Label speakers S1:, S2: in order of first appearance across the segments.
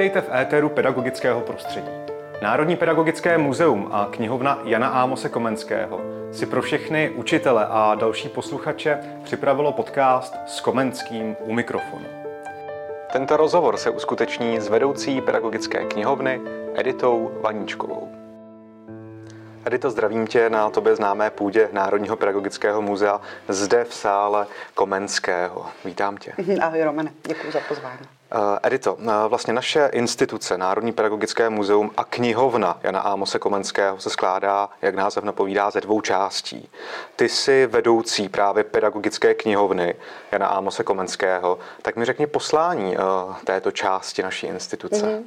S1: Vítejte v éteru pedagogického prostředí. Národní pedagogické muzeum a knihovna Jana Ámose Komenského si pro všechny učitele a další posluchače připravilo podcast s Komenským u mikrofonu. Tento rozhovor se uskuteční s vedoucí pedagogické knihovny Editou Vaníčkovou. Edito, zdravím tě na tobě známé půdě Národního pedagogického muzea zde v sále Komenského. Vítám tě.
S2: Ahoj Romane, děkuji za pozvání.
S1: Edito, uh, vlastně naše instituce, Národní pedagogické muzeum a knihovna Jana Ámose Komenského se skládá, jak název napovídá, ze dvou částí. Ty jsi vedoucí právě pedagogické knihovny Jana Ámose Komenského, tak mi řekni poslání uh, této části naší instituce. Mm-hmm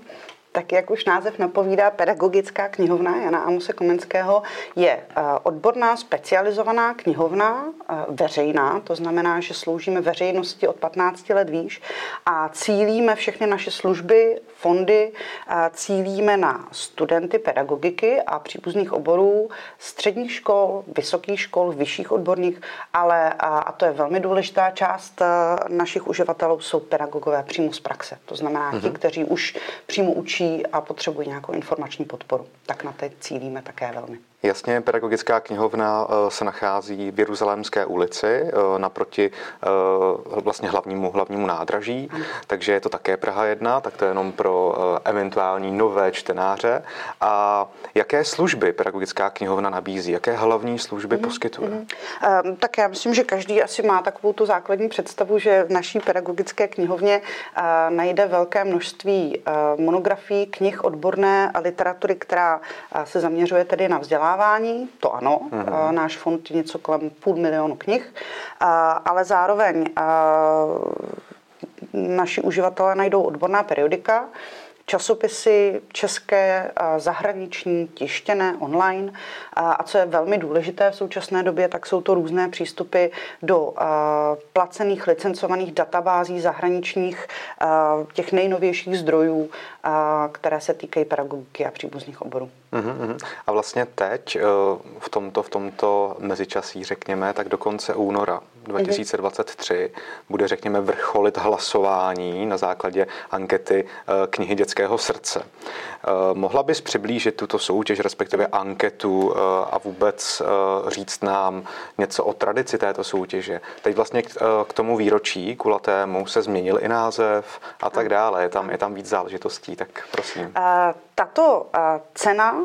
S2: tak jak už název napovídá, pedagogická knihovna Jana Amose Komenského je eh, odborná specializovaná knihovna, veřejná, to znamená, že sloužíme veřejnosti od 15 let výš a cílíme všechny naše služby, fondy, eh, cílíme na studenty pedagogiky a příbuzných oborů středních škol, vysokých škol, vyšších odborných, ale, a to je velmi důležitá část našich uživatelů, jsou pedagogové přímo z praxe. To znamená mm-hmm. ti, mhm. kteří už přímo učí učí a potřebují nějakou informační podporu. Tak na to cílíme také velmi.
S1: Jasně, pedagogická knihovna eh, se nachází v Jeruzalémské ulici eh, naproti eh, vlastně hlavnímu, hlavnímu nádraží, takže je to také Praha 1, tak to je jenom pro eventuální nové čtenáře. A jaké služby pedagogická knihovna nabízí? Jaké hlavní služby mm poskytuje? mm
S2: Tak já myslím, že každý asi má takovou tu základní představu, že v naší pedagogické knihovně najde velké množství monografií, knih odborné a literatury, která se zaměřuje tedy na vzdělávání vzdělávání, to ano, mm-hmm. náš fond je něco kolem půl milionu knih, ale zároveň naši uživatelé najdou odborná periodika, časopisy české, zahraniční, tištěné, online. A co je velmi důležité v současné době, tak jsou to různé přístupy do placených, licencovaných databází zahraničních, těch nejnovějších zdrojů, které se týkají pedagogiky a příbuzných oborů.
S1: Uhum. A vlastně teď, eh, v tomto, v tomto mezičasí, řekněme, tak do konce února 2023 uhum. bude, řekněme, vrcholit hlasování na základě ankety eh, knihy dětského srdce. Eh, mohla bys přiblížit tuto soutěž, respektive anketu a vůbec říct nám něco o tradici této soutěže? Teď vlastně k tomu výročí kulatému se změnil i název a tak dále. Je tam, je tam víc záležitostí, tak prosím.
S2: Tato cena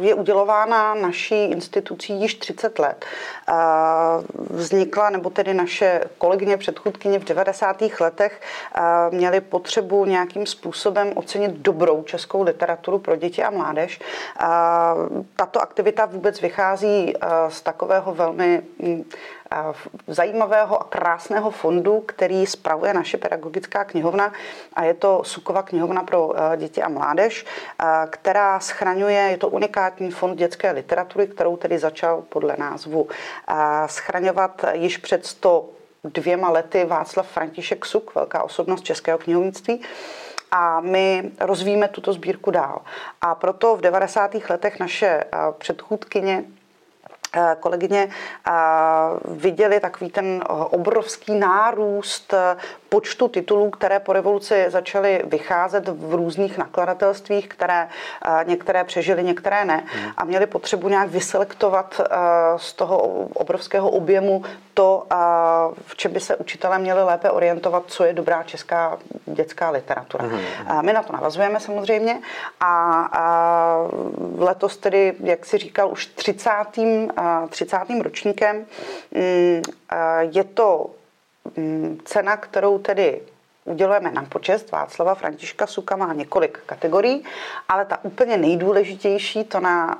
S2: je udělována naší institucí již 30 let. Vznikla, nebo tedy naše kolegyně předchůdkyně v 90. letech měly potřebu nějakým způsobem ocenit dobrou českou literaturu pro děti a mládež. Tato aktivita vůbec vychází z takového velmi zajímavého a krásného fondu, který spravuje naše pedagogická knihovna a je to Sukova knihovna pro eh, děti a mládež, eh, která schraňuje, je to unikátní fond dětské literatury, kterou tedy začal podle názvu eh, schraňovat již před 100 dvěma lety Václav František Suk, velká osobnost českého knihovnictví a my rozvíjíme tuto sbírku dál. A proto v 90. letech naše předchůdkyně kolegyně eh, viděli takový ten eh, obrovský nárůst počtu titulů, které po revoluci začaly vycházet v různých nakladatelstvích, které některé přežily, některé ne. Hmm. A měli potřebu nějak vyselektovat z toho obrovského objemu to, v čem by se učitelé měli lépe orientovat, co je dobrá česká dětská literatura. Mm-hmm. My na to navazujeme samozřejmě a letos tedy, jak si říkal, už 30. 30. ročníkem mm, je to mm, cena, kterou tedy udělujeme na počest Václava Františka Suka má několik kategorií, ale ta úplně nejdůležitější, to na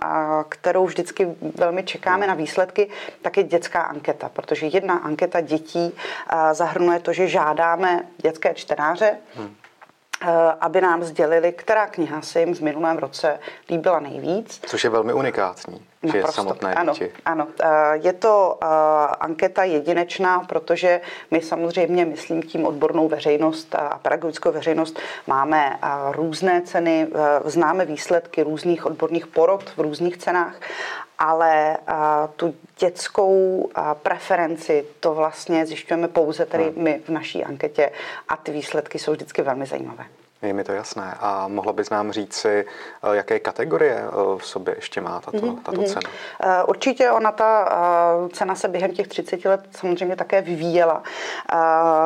S2: kterou vždycky velmi čekáme na výsledky, tak je dětská anketa, protože jedna anketa dětí zahrnuje to, že žádáme dětské čtenáře, hmm aby nám sdělili, která kniha se jim v minulém roce líbila nejvíc.
S1: Což je velmi unikátní. Naprosto. Že samotné
S2: ano,
S1: děti.
S2: ano. Je to anketa jedinečná, protože my samozřejmě, myslím tím odbornou veřejnost a pedagogickou veřejnost, máme různé ceny, známe výsledky různých odborných porod v různých cenách, ale tu dětskou preferenci to vlastně zjišťujeme pouze tady my v naší anketě a ty výsledky jsou vždycky velmi zajímavé.
S1: Je mi to jasné. A mohla bys nám říci, eh, jaké kategorie eh, v sobě ještě má tato, mm-hmm. tato cena?
S2: Eh, určitě ona, ta cena se během těch 30 let samozřejmě také vyvíjela.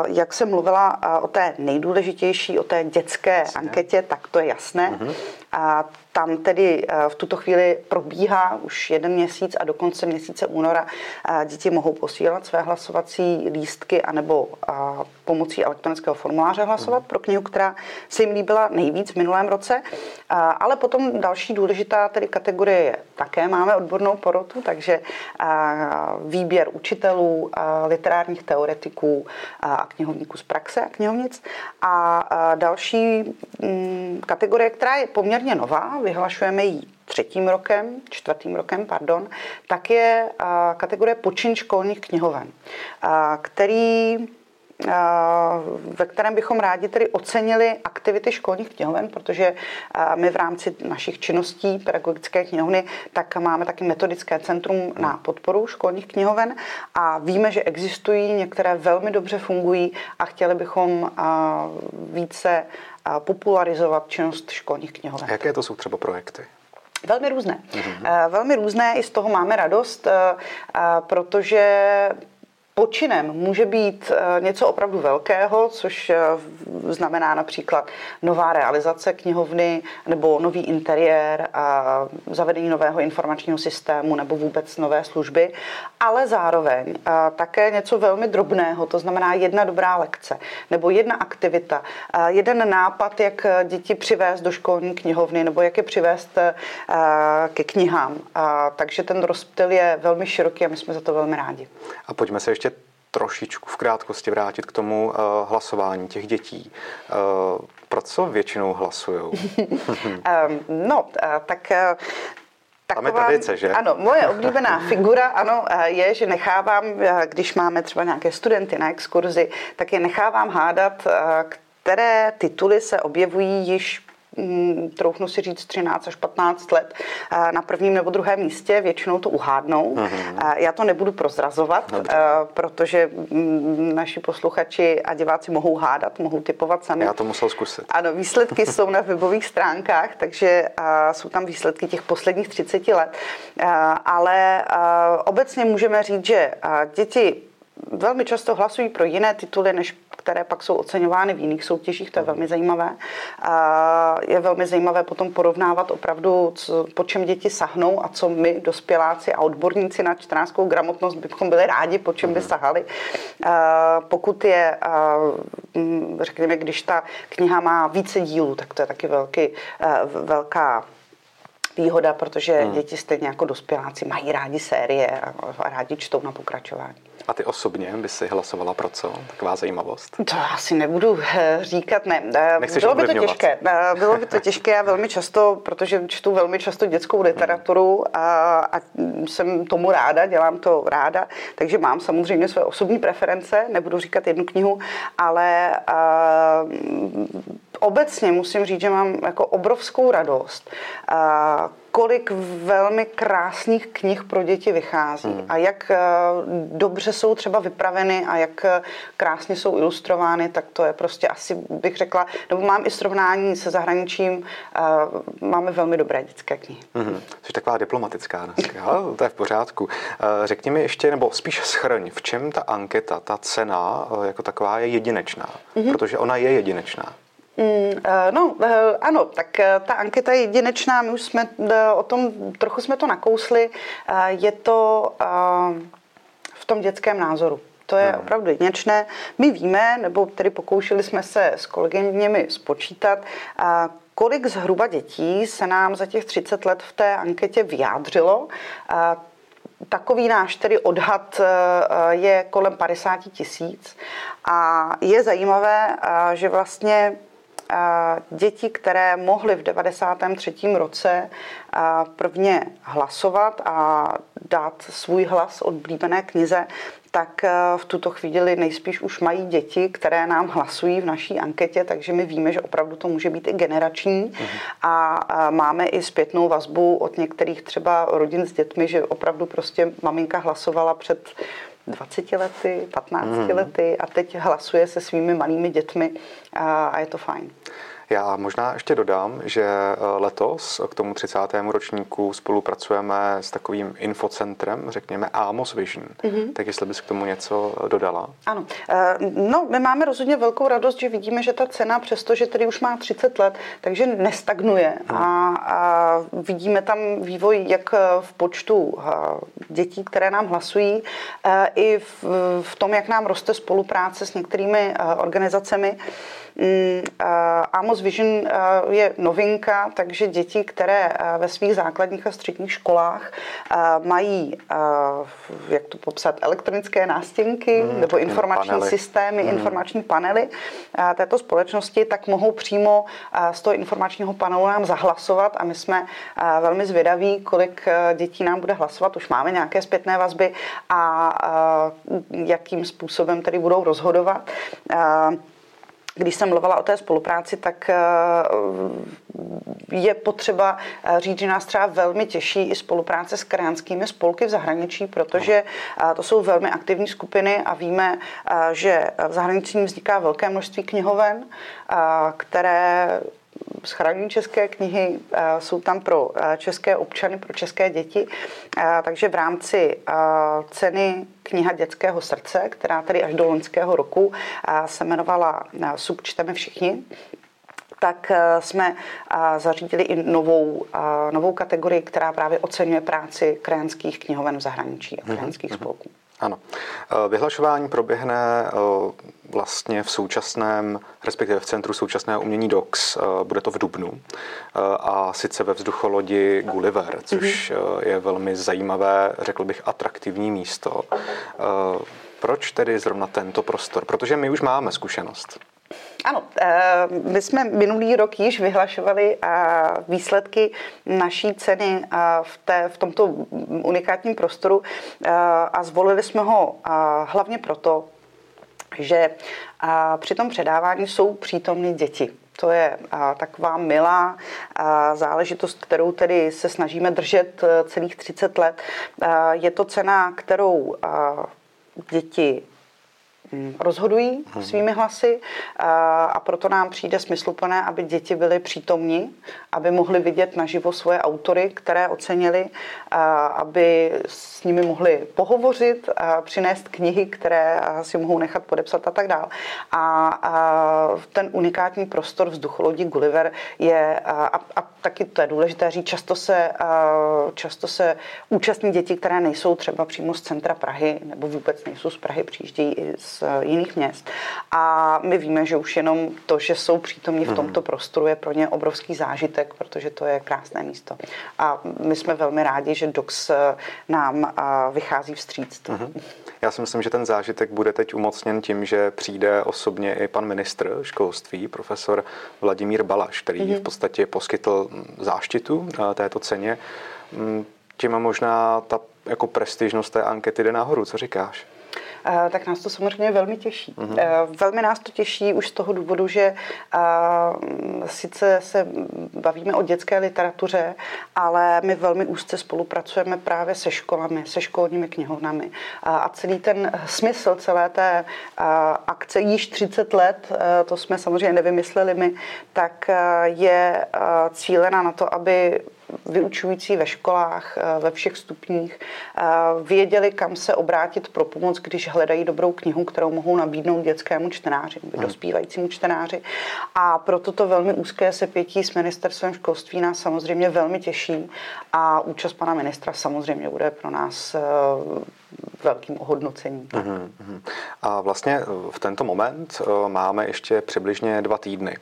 S2: Jak jsem mluvila o té nejdůležitější, o té dětské Jasně. anketě, tak to je jasné. Mm-hmm. A tam tedy eh, v tuto chvíli probíhá už jeden měsíc a do konce měsíce února eh, děti mohou posílat své hlasovací lístky anebo eh, pomocí elektronického formuláře hlasovat pro knihu, která se jim líbila nejvíc v minulém roce. Ale potom další důležitá tedy kategorie je také máme odbornou porotu, takže výběr učitelů, literárních teoretiků a knihovníků z praxe a knihovnic. A další mm, kategorie, která je poměrně nová, vyhlašujeme ji třetím rokem, čtvrtým rokem, pardon, tak je kategorie počin školních knihoven, který ve kterém bychom rádi tedy ocenili aktivity školních knihoven, protože my v rámci našich činností pedagogické knihovny tak máme taky metodické centrum na podporu školních knihoven a víme, že existují, některé velmi dobře fungují a chtěli bychom více popularizovat činnost školních knihoven.
S1: A jaké to jsou třeba projekty?
S2: Velmi různé. Mm-hmm. Velmi různé, i z toho máme radost, eh, protože Počinem může být eh, něco opravdu velkého, což eh, znamená například nová realizace knihovny nebo nový interiér, a zavedení nového informačního systému nebo vůbec nové služby, ale zároveň eh, také něco velmi drobného, to znamená jedna dobrá lekce nebo jedna aktivita, jeden nápad, jak děti přivést do školní knihovny nebo jak je přivést ke knihám. Takže ten rozptyl je velmi široký a my jsme za to velmi rádi.
S1: A pojďme se ještě trošičku v krátkosti vrátit k tomu uh, hlasování těch dětí. Uh, pro co většinou hlasují? um,
S2: no, uh, tak uh,
S1: Taková, Tam je tradice, že?
S2: Ano, moje oblíbená figura ano, je, že nechávám, když máme třeba nějaké studenty na exkurzi, tak je nechávám hádat, které tituly se objevují již troufnu si říct 13 až 15 let na prvním nebo druhém místě, většinou to uhádnou. Uh-huh. Já to nebudu prozrazovat, Dobře. protože mm, naši posluchači a diváci mohou hádat, mohou typovat sami.
S1: Já to musel zkusit.
S2: Ano, výsledky jsou na webových stránkách, takže jsou tam výsledky těch posledních 30 let. Ale obecně můžeme říct, že děti velmi často hlasují pro jiné tituly, než které pak jsou oceňovány v jiných soutěžích, to je velmi zajímavé. Je velmi zajímavé potom porovnávat opravdu, co, po čem děti sahnou a co my, dospěláci a odborníci na čtenářskou gramotnost, bychom byli rádi, po čem by mhm. sahali. Pokud je, řekněme, když ta kniha má více dílů, tak to je taky velký, velká výhoda, protože hmm. děti stejně jako dospěláci mají rádi série a rádi čtou na pokračování.
S1: A ty osobně by si hlasovala pro co? Taková zajímavost.
S2: To asi nebudu eh, říkat, ne. Eh,
S1: Nechceš
S2: bylo by to těžké. Eh, bylo by to těžké a velmi často, protože čtu velmi často dětskou literaturu a, a jsem tomu ráda, dělám to ráda, takže mám samozřejmě své osobní preference, nebudu říkat jednu knihu, ale a, obecně musím říct, že mám jako obrovskou radost, kolik velmi krásných knih pro děti vychází hmm. a jak dobře jsou třeba vypraveny a jak krásně jsou ilustrovány, tak to je prostě asi bych řekla, nebo mám i srovnání se zahraničím, máme velmi dobré dětské knihy.
S1: Hmm. Jsi taková diplomatická dneska, to je v pořádku. Řekni mi ještě, nebo spíš schrň, v čem ta anketa, ta cena jako taková je jedinečná, hmm. protože ona je jedinečná.
S2: Mm, eh, no, eh, ano, tak eh, ta anketa je jedinečná, my už jsme o tom, trochu jsme to nakousli, je to v tom dětském názoru. To je opravdu jedinečné. My víme, nebo tedy pokoušeli jsme se s kolegyněmi spočítat, kolik zhruba dětí se nám za těch 30 let v té anketě vyjádřilo. Takový náš tedy odhad je kolem 50 tisíc a je zajímavé, že vlastně děti, které mohly v 93. roce prvně hlasovat a dát svůj hlas oblíbené knize, tak v tuto chvíli nejspíš už mají děti, které nám hlasují v naší anketě, takže my víme, že opravdu to může být i generační. Mhm. A máme i zpětnou vazbu od některých třeba rodin s dětmi, že opravdu prostě maminka hlasovala před 20 lety, 15 mm. lety a teď hlasuje se svými malými dětmi a, a je to fajn.
S1: Já možná ještě dodám, že letos k tomu 30. ročníku spolupracujeme s takovým infocentrem, řekněme Amos Vision. Mm-hmm. Tak jestli bys k tomu něco dodala.
S2: Ano. No, my máme rozhodně velkou radost, že vidíme, že ta cena, přestože tedy už má 30 let, takže nestagnuje. Mm. A, a vidíme tam vývoj jak v počtu dětí, které nám hlasují, i v, v tom, jak nám roste spolupráce s některými organizacemi. Mm, Amos Vision je novinka, takže děti, které ve svých základních a středních školách mají, jak to popsat, elektronické nástěnky hmm, nebo informační panely. systémy, hmm. informační panely této společnosti, tak mohou přímo z toho informačního panelu nám zahlasovat a my jsme velmi zvědaví, kolik dětí nám bude hlasovat. Už máme nějaké zpětné vazby a jakým způsobem tedy budou rozhodovat. Když jsem mluvila o té spolupráci, tak eh, je potřeba eh, říct, že nás třeba velmi těší i spolupráce s krajanskými spolky v zahraničí, protože eh, to jsou velmi aktivní skupiny a víme, že v zahraničí vzniká velké množství knihoven, které schránění české knihy jsou tam pro české občany, pro české děti. Takže v rámci ceny kniha dětského srdce, která tedy až do loňského roku se jmenovala Sub čteme všichni, tak jsme zařídili i novou, novou kategorii, která právě oceňuje práci krajanských knihoven v zahraničí a mhm, krajanských mm-hmm. spolků.
S1: Ano. Vyhlašování proběhne vlastně v současném, respektive v Centru současného umění DOX. Eh, bude to v Dubnu eh, a sice ve vzducholodi Gulliver, což mm-hmm. je velmi zajímavé, řekl bych, atraktivní místo. Proč tedy zrovna tento prostor? Protože my už máme zkušenost.
S2: Ano, my jsme minulý rok již vyhlašovali výsledky naší ceny v, té, v tomto unikátním prostoru a zvolili jsme ho hlavně proto, že při tom předávání jsou přítomny děti. To je taková milá záležitost, kterou tedy se snažíme držet celých 30 let. Je to cena, kterou děti Mm, rozhodují hmm. svými hlasy a proto nám přijde smysluplné, aby děti byly přítomní, aby mohli vidět naživo svoje autory, které ocenili, aby s nimi mohli pohovořit, přinést knihy, které si mohou nechat podepsat a tak dále. A ten unikátní prostor vzducholodí Gulliver je, a, a taky to je důležité říct, často se, často se účastní děti, které nejsou třeba přímo z centra Prahy nebo vůbec nejsou z Prahy, přijíždějí i z jiných měst. A my víme, že už jenom to, že jsou přítomní v mhm. tomto prostoru, je pro ně obrovský zážitek, protože to je krásné místo. A my jsme velmi rádi, že DOX eh, nám vychází vstříc. Mm-hmm.
S1: Já si myslím, že ten zážitek bude teď umocněn tím, že přijde osobně i pan ministr školství, profesor Vladimír Balaš, který mm-hmm. v podstatě poskytl záštitu této ceně. Mm, tím možná ta jako prestižnost té ankety jde nahoru. Co říkáš?
S2: Eh, tak nás to samozřejmě velmi těší. Uh-huh. Velmi nás to těší už z toho důvodu, že eh, sice se bavíme o dětské literatuře, ale my velmi úzce spolupracujeme právě se školami, se školními knihovnami. A celý ten smysl celé té akce již 30 let, to jsme samozřejmě nevymysleli my, tak je cílená na to, aby vyučující ve školách, eh, ve všech stupních, eh, věděli, kam se obrátit pro pomoc, když hledají dobrou knihu, kterou mohou nabídnout dětskému čtenáři, hmm. dospívajícímu čtenáři. A proto to velmi úzké sepětí s ministerstvem školství nás samozřejmě velmi těší a účast pana ministra samozřejmě bude pro nás eh, velkým ohodnocením. Uh-huh,
S1: A vlastně v tento moment máme ještě přibližně dva týdny.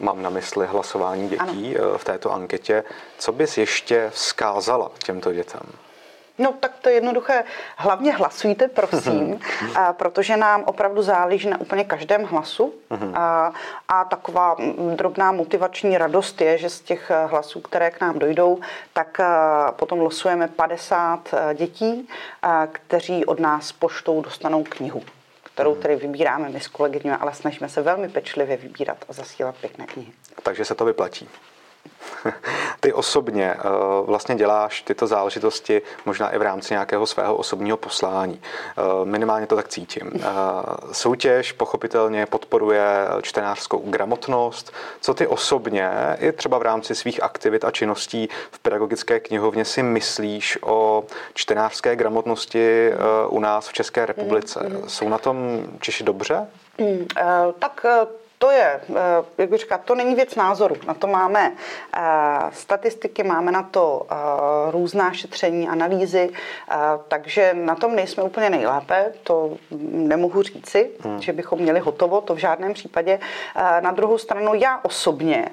S1: Mám na mysli hlasování dětí ano. v této anketě. Co bys ještě vzkázala těmto dětem?
S2: No tak to je jednoduché. Hlavně hlasujte, prosím, a, protože nám opravdu záleží na úplně každém hlasu. A, a taková drobná motivační radost je, že z těch hlasů, které k nám dojdou, tak potom losujeme 50 dětí, kteří od nás poštou dostanou knihu kterou tedy vybíráme my s kolegyněmi, ale snažíme se velmi pečlivě vybírat a zasílat pěkné knihy.
S1: Takže se to vyplatí. Ty osobně eh, vlastně děláš tyto záležitosti možná i v rámci nějakého svého osobního poslání. Eh, minimálně to tak cítím. Eh, soutěž pochopitelně podporuje čtenářskou gramotnost. Co ty osobně, i třeba v rámci svých aktivit a činností v pedagogické knihovně si myslíš o čtenářské gramotnosti u nás v České republice? Mm, Jsou na tom Češi dobře?
S2: Mm, tak to je, eh, jak bych říkala, to není věc názoru. Na to máme eh, statistiky, máme na to eh, různá šetření, analýzy, takže na tom nejsme úplně nejlépe, to nemohu říci, hmm. že bychom měli hotovo, to v žádném případě. Na druhou stranu já osobně,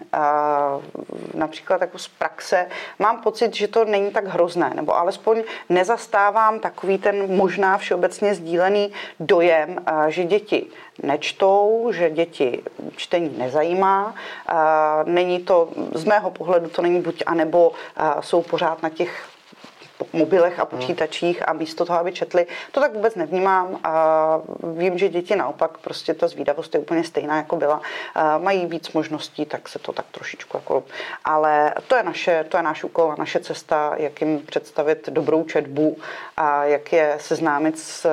S2: například jako z praxe, mám pocit, že to není tak hrozné, nebo alespoň nezastávám takový ten možná všeobecně sdílený dojem, že děti nečtou, že děti čtení nezajímá. Není to, z mého pohledu to není buď anebo jsou pořád na těch mobilech a hmm. počítačích a místo toho, aby četli. To tak vůbec nevnímám a vím, že děti naopak prostě ta zvídavost je úplně stejná, jako byla. Mají víc možností, tak se to tak trošičku jako... Ale to je, naše, to je náš úkol a naše cesta, jak jim představit dobrou četbu a jak je seznámit s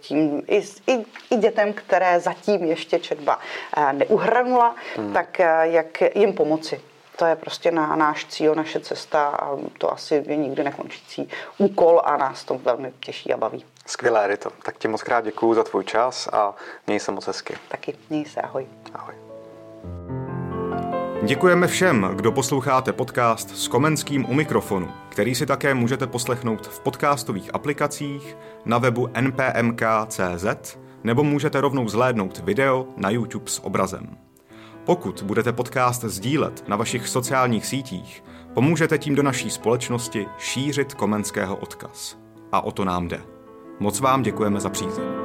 S2: tím i, i, i dětem, které zatím ještě četba neuhrnula, hmm. tak jak jim pomoci to je prostě na náš cíl, naše cesta a to asi je nikdy nekončící úkol a nás to velmi těší a baví.
S1: Skvělé, Rito. Tak ti moc krát děkuju za tvůj čas a měj se moc hezky.
S2: Taky, měj se, ahoj.
S1: Ahoj.
S3: Děkujeme všem, kdo posloucháte podcast s Komenským u mikrofonu, který si také můžete poslechnout v podcastových aplikacích, na webu npmk.cz nebo můžete rovnou zhlédnout video na YouTube s obrazem. Pokud budete podcast sdílet na vašich sociálních sítích, pomůžete tím do naší společnosti šířit komenského odkaz. A o to nám jde. Moc vám děkujeme za přízeň.